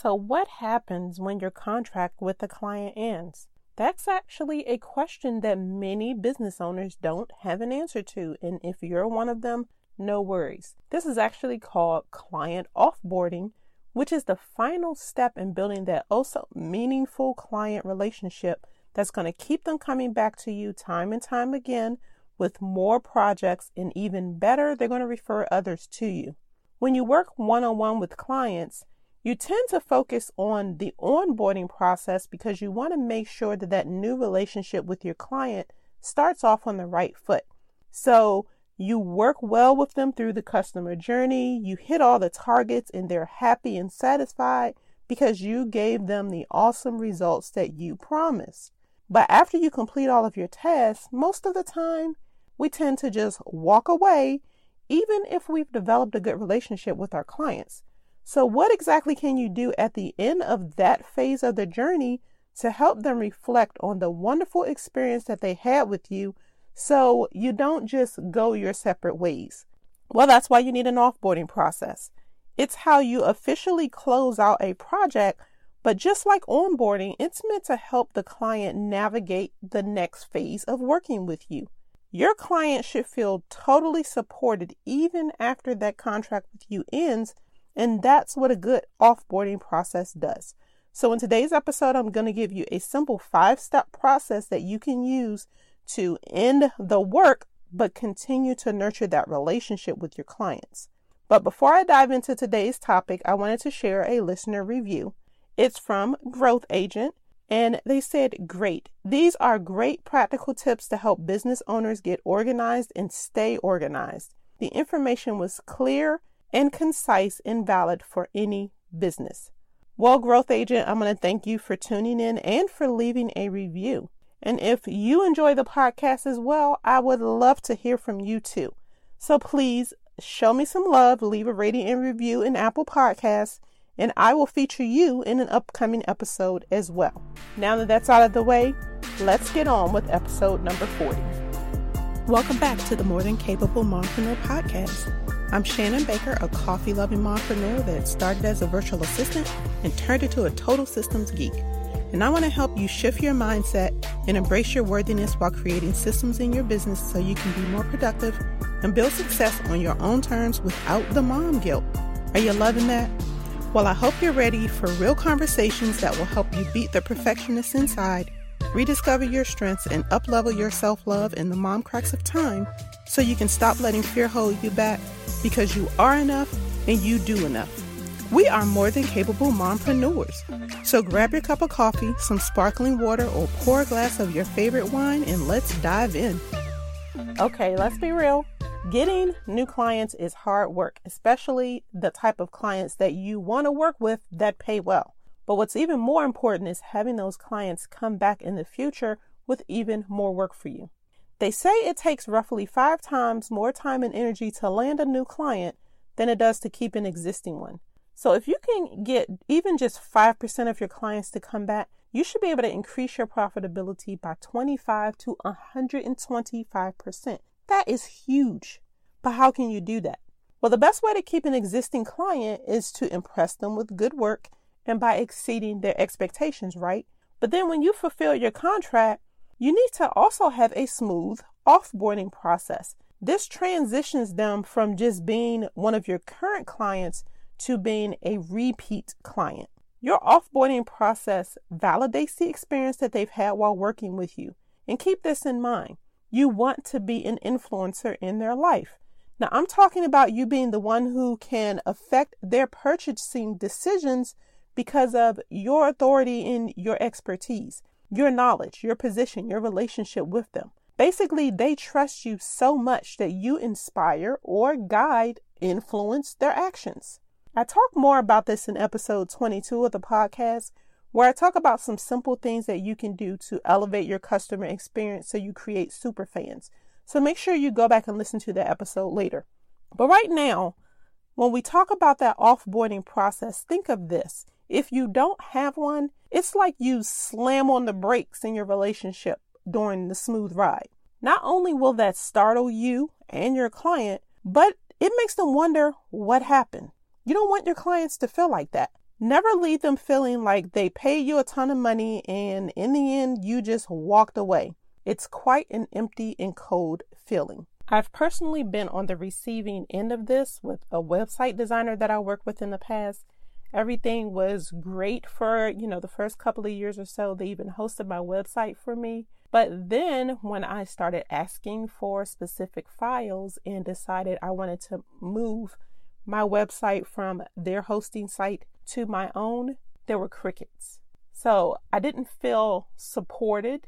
So, what happens when your contract with the client ends? That's actually a question that many business owners don't have an answer to. And if you're one of them, no worries. This is actually called client offboarding, which is the final step in building that also meaningful client relationship that's going to keep them coming back to you time and time again with more projects. And even better, they're going to refer others to you. When you work one on one with clients, you tend to focus on the onboarding process because you want to make sure that that new relationship with your client starts off on the right foot. So you work well with them through the customer journey, you hit all the targets, and they're happy and satisfied because you gave them the awesome results that you promised. But after you complete all of your tasks, most of the time we tend to just walk away, even if we've developed a good relationship with our clients. So, what exactly can you do at the end of that phase of the journey to help them reflect on the wonderful experience that they had with you so you don't just go your separate ways? Well, that's why you need an offboarding process. It's how you officially close out a project, but just like onboarding, it's meant to help the client navigate the next phase of working with you. Your client should feel totally supported even after that contract with you ends and that's what a good offboarding process does. So, in today's episode, I'm going to give you a simple five step process that you can use to end the work but continue to nurture that relationship with your clients. But before I dive into today's topic, I wanted to share a listener review. It's from Growth Agent, and they said, Great. These are great practical tips to help business owners get organized and stay organized. The information was clear and concise and valid for any business. Well, Growth Agent, I'm going to thank you for tuning in and for leaving a review. And if you enjoy the podcast as well, I would love to hear from you too. So please show me some love, leave a rating and review in Apple Podcasts, and I will feature you in an upcoming episode as well. Now that that's out of the way, let's get on with episode number 40. Welcome back to the More Than Capable Mompreneur podcast. I'm Shannon Baker, a coffee loving mompreneur that started as a virtual assistant and turned into a total systems geek. And I want to help you shift your mindset and embrace your worthiness while creating systems in your business so you can be more productive and build success on your own terms without the mom guilt. Are you loving that? Well, I hope you're ready for real conversations that will help you beat the perfectionist inside, rediscover your strengths, and uplevel your self love in the mom cracks of time so you can stop letting fear hold you back because you are enough and you do enough. We are more than capable mompreneurs. So grab your cup of coffee, some sparkling water, or pour a glass of your favorite wine and let's dive in. Okay, let's be real. Getting new clients is hard work, especially the type of clients that you want to work with that pay well. But what's even more important is having those clients come back in the future with even more work for you. They say it takes roughly five times more time and energy to land a new client than it does to keep an existing one. So if you can get even just 5% of your clients to come back, you should be able to increase your profitability by 25 to 125%. That is huge. But how can you do that? Well, the best way to keep an existing client is to impress them with good work and by exceeding their expectations, right? But then when you fulfill your contract, you need to also have a smooth offboarding process. This transitions them from just being one of your current clients to being a repeat client. Your offboarding process validates the experience that they've had while working with you. And keep this in mind you want to be an influencer in their life. Now, I'm talking about you being the one who can affect their purchasing decisions because of your authority and your expertise your knowledge, your position, your relationship with them. Basically, they trust you so much that you inspire or guide, influence their actions. I talk more about this in episode 22 of the podcast, where I talk about some simple things that you can do to elevate your customer experience so you create super fans. So make sure you go back and listen to that episode later. But right now, when we talk about that offboarding process, think of this. If you don't have one, it's like you slam on the brakes in your relationship during the smooth ride. Not only will that startle you and your client, but it makes them wonder what happened. You don't want your clients to feel like that. Never leave them feeling like they paid you a ton of money and in the end you just walked away. It's quite an empty and cold feeling. I've personally been on the receiving end of this with a website designer that I worked with in the past. Everything was great for, you know, the first couple of years or so. They even hosted my website for me. But then when I started asking for specific files and decided I wanted to move my website from their hosting site to my own, there were crickets. So I didn't feel supported,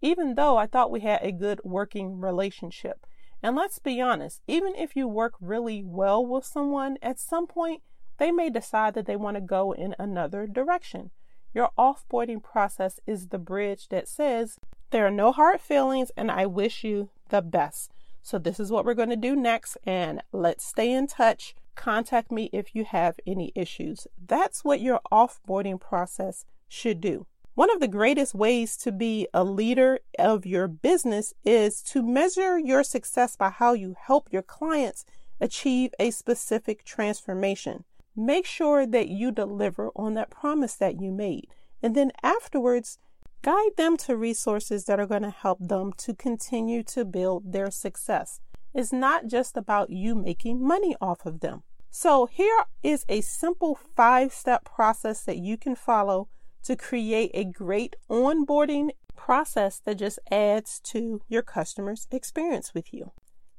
even though I thought we had a good working relationship. And let's be honest, even if you work really well with someone, at some point they may decide that they want to go in another direction. Your offboarding process is the bridge that says, There are no hard feelings, and I wish you the best. So, this is what we're going to do next, and let's stay in touch. Contact me if you have any issues. That's what your offboarding process should do. One of the greatest ways to be a leader of your business is to measure your success by how you help your clients achieve a specific transformation. Make sure that you deliver on that promise that you made. And then afterwards, guide them to resources that are going to help them to continue to build their success. It's not just about you making money off of them. So, here is a simple five step process that you can follow to create a great onboarding process that just adds to your customer's experience with you.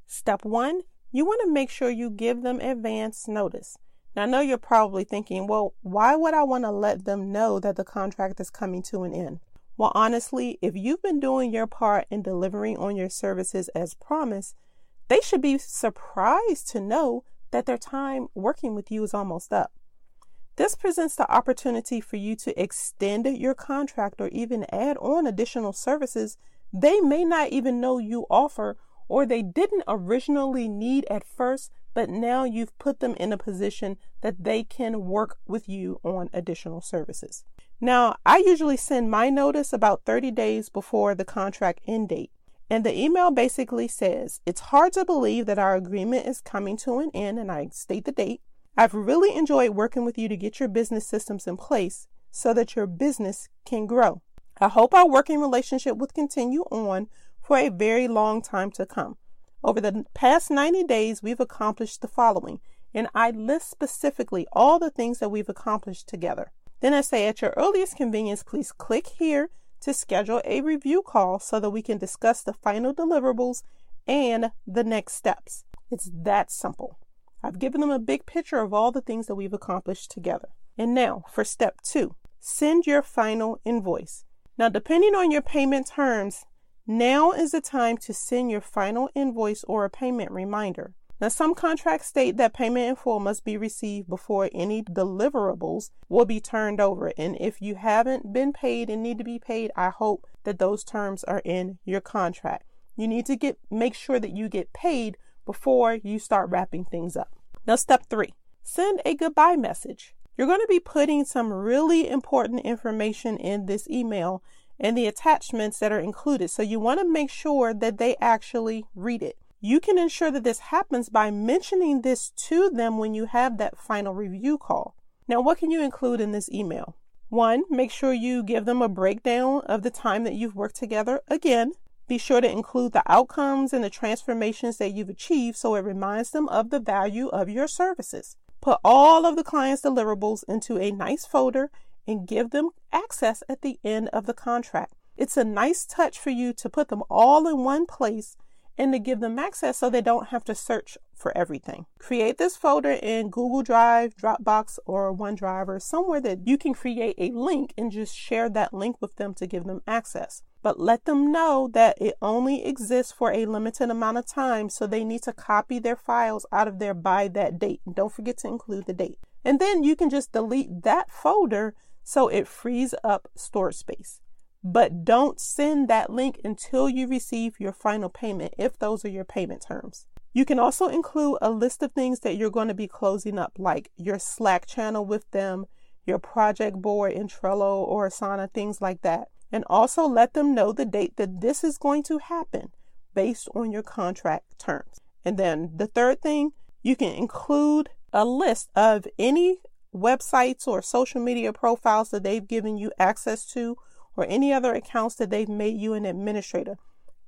Step one, you want to make sure you give them advance notice. Now, I know you're probably thinking, well, why would I want to let them know that the contract is coming to an end? Well, honestly, if you've been doing your part in delivering on your services as promised, they should be surprised to know that their time working with you is almost up. This presents the opportunity for you to extend your contract or even add on additional services they may not even know you offer or they didn't originally need at first, but now you've put them in a position that they can work with you on additional services. Now, I usually send my notice about 30 days before the contract end date. And the email basically says, It's hard to believe that our agreement is coming to an end, and I state the date. I've really enjoyed working with you to get your business systems in place so that your business can grow. I hope our working relationship will continue on for a very long time to come. Over the past 90 days, we've accomplished the following, and I list specifically all the things that we've accomplished together. Then I say, at your earliest convenience, please click here to schedule a review call so that we can discuss the final deliverables and the next steps. It's that simple. I've given them a big picture of all the things that we've accomplished together. And now for step two send your final invoice. Now, depending on your payment terms, now is the time to send your final invoice or a payment reminder. Now, some contracts state that payment in full must be received before any deliverables will be turned over. And if you haven't been paid and need to be paid, I hope that those terms are in your contract. You need to get make sure that you get paid before you start wrapping things up. Now, step three send a goodbye message. You're going to be putting some really important information in this email and the attachments that are included. So you want to make sure that they actually read it. You can ensure that this happens by mentioning this to them when you have that final review call. Now, what can you include in this email? One, make sure you give them a breakdown of the time that you've worked together. Again, be sure to include the outcomes and the transformations that you've achieved so it reminds them of the value of your services. Put all of the client's deliverables into a nice folder and give them access at the end of the contract. It's a nice touch for you to put them all in one place and to give them access so they don't have to search for everything. Create this folder in Google Drive, Dropbox, or OneDrive, or somewhere that you can create a link and just share that link with them to give them access. But let them know that it only exists for a limited amount of time, so they need to copy their files out of there by that date. Don't forget to include the date. And then you can just delete that folder so it frees up storage space. But don't send that link until you receive your final payment if those are your payment terms. You can also include a list of things that you're going to be closing up, like your Slack channel with them, your project board in Trello or Asana, things like that. And also let them know the date that this is going to happen based on your contract terms. And then the third thing, you can include a list of any websites or social media profiles that they've given you access to, or any other accounts that they've made you an administrator.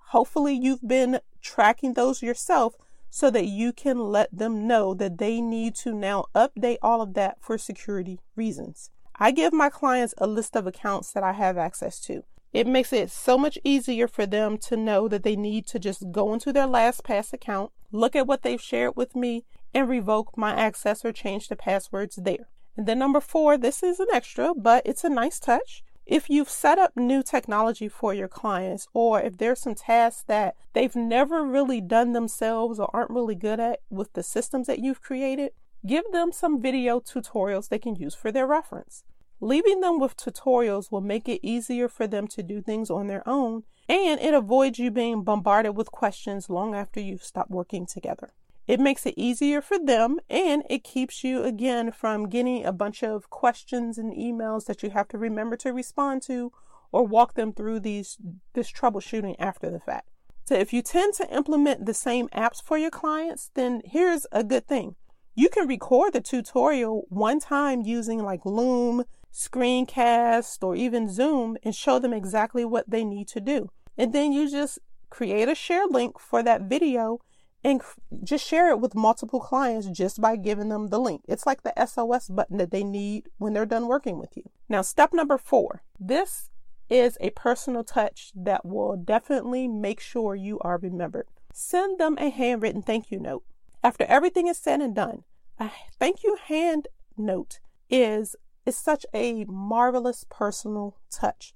Hopefully, you've been tracking those yourself so that you can let them know that they need to now update all of that for security reasons. I give my clients a list of accounts that I have access to. It makes it so much easier for them to know that they need to just go into their LastPass account, look at what they've shared with me, and revoke my access or change the passwords there. And then number four, this is an extra, but it's a nice touch. If you've set up new technology for your clients, or if there's some tasks that they've never really done themselves or aren't really good at with the systems that you've created, give them some video tutorials they can use for their reference. Leaving them with tutorials will make it easier for them to do things on their own, and it avoids you being bombarded with questions long after you've stopped working together. It makes it easier for them and it keeps you again from getting a bunch of questions and emails that you have to remember to respond to or walk them through these this troubleshooting after the fact. So if you tend to implement the same apps for your clients, then here's a good thing. You can record the tutorial one time using like Loom, Screencast, or even Zoom and show them exactly what they need to do. And then you just create a share link for that video and just share it with multiple clients just by giving them the link. It's like the SOS button that they need when they're done working with you. Now, step number four this is a personal touch that will definitely make sure you are remembered. Send them a handwritten thank you note. After everything is said and done, a thank you hand note is is such a marvelous personal touch.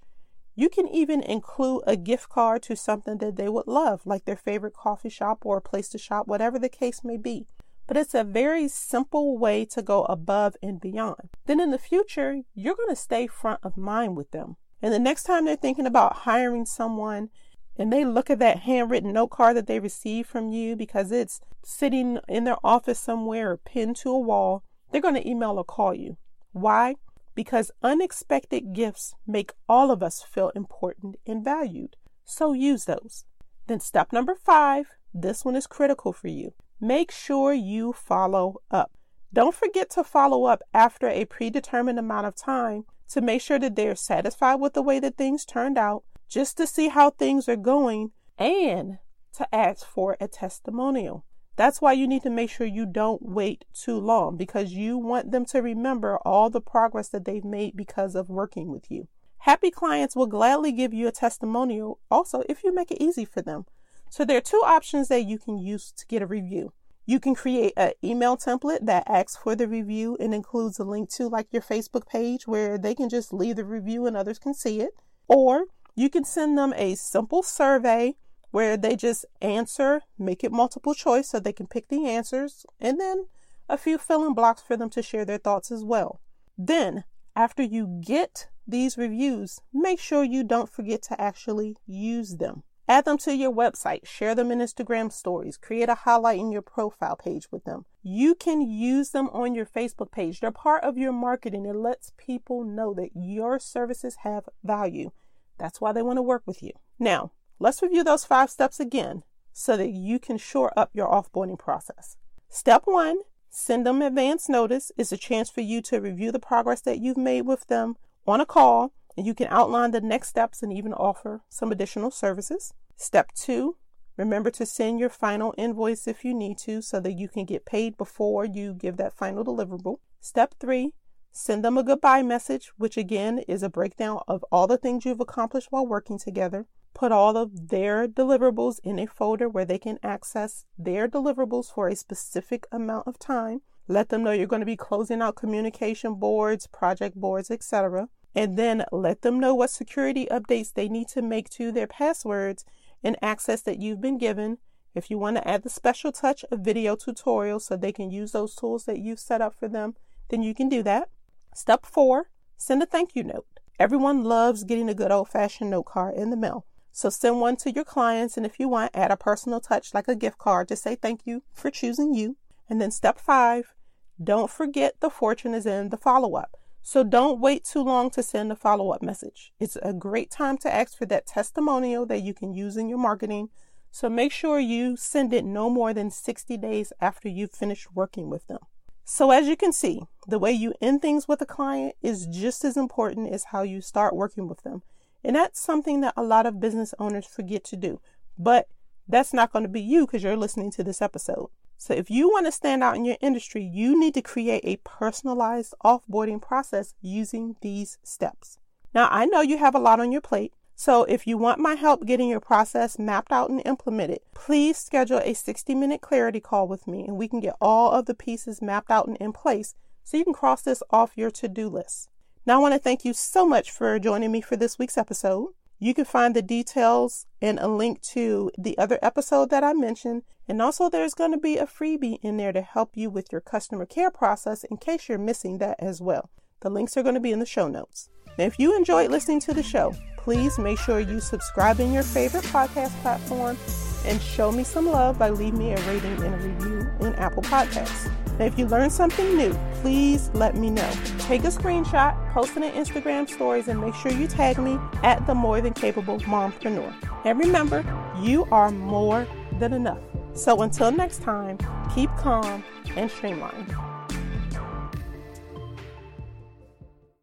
You can even include a gift card to something that they would love, like their favorite coffee shop or a place to shop, whatever the case may be. But it's a very simple way to go above and beyond. Then in the future, you're going to stay front of mind with them. And the next time they're thinking about hiring someone and they look at that handwritten note card that they received from you because it's sitting in their office somewhere or pinned to a wall, they're going to email or call you. Why? Because unexpected gifts make all of us feel important and valued. So use those. Then, step number five this one is critical for you. Make sure you follow up. Don't forget to follow up after a predetermined amount of time to make sure that they're satisfied with the way that things turned out just to see how things are going and to ask for a testimonial. That's why you need to make sure you don't wait too long because you want them to remember all the progress that they've made because of working with you. Happy clients will gladly give you a testimonial also if you make it easy for them. So there are two options that you can use to get a review. You can create an email template that asks for the review and includes a link to like your Facebook page where they can just leave the review and others can see it. Or you can send them a simple survey where they just answer, make it multiple choice so they can pick the answers, and then a few fill-in blocks for them to share their thoughts as well. Then, after you get these reviews, make sure you don't forget to actually use them. Add them to your website, share them in Instagram stories, create a highlight in your profile page with them. You can use them on your Facebook page. They're part of your marketing. It lets people know that your services have value that's why they want to work with you. Now, let's review those five steps again so that you can shore up your offboarding process. Step one, send them advance notice is a chance for you to review the progress that you've made with them on a call, and you can outline the next steps and even offer some additional services. Step two, remember to send your final invoice if you need to so that you can get paid before you give that final deliverable. Step three, Send them a goodbye message, which again is a breakdown of all the things you've accomplished while working together. Put all of their deliverables in a folder where they can access their deliverables for a specific amount of time. Let them know you're going to be closing out communication boards, project boards, etc. And then let them know what security updates they need to make to their passwords and access that you've been given. If you want to add the special touch of video tutorials so they can use those tools that you've set up for them, then you can do that. Step four, send a thank you note. Everyone loves getting a good old fashioned note card in the mail. So send one to your clients, and if you want, add a personal touch like a gift card to say thank you for choosing you. And then step five, don't forget the fortune is in the follow up. So don't wait too long to send a follow up message. It's a great time to ask for that testimonial that you can use in your marketing. So make sure you send it no more than 60 days after you've finished working with them. So, as you can see, the way you end things with a client is just as important as how you start working with them. And that's something that a lot of business owners forget to do. But that's not going to be you because you're listening to this episode. So, if you want to stand out in your industry, you need to create a personalized offboarding process using these steps. Now, I know you have a lot on your plate. So, if you want my help getting your process mapped out and implemented, please schedule a 60 minute clarity call with me and we can get all of the pieces mapped out and in place so you can cross this off your to do list. Now, I want to thank you so much for joining me for this week's episode. You can find the details and a link to the other episode that I mentioned. And also, there's going to be a freebie in there to help you with your customer care process in case you're missing that as well. The links are going to be in the show notes. Now, if you enjoyed listening to the show, please make sure you subscribe in your favorite podcast platform and show me some love by leaving me a rating and a review in Apple Podcasts. Now, if you learned something new, please let me know. Take a screenshot, post it in Instagram stories, and make sure you tag me at the More Than Capable Mompreneur. And remember, you are more than enough. So until next time, keep calm and streamlined.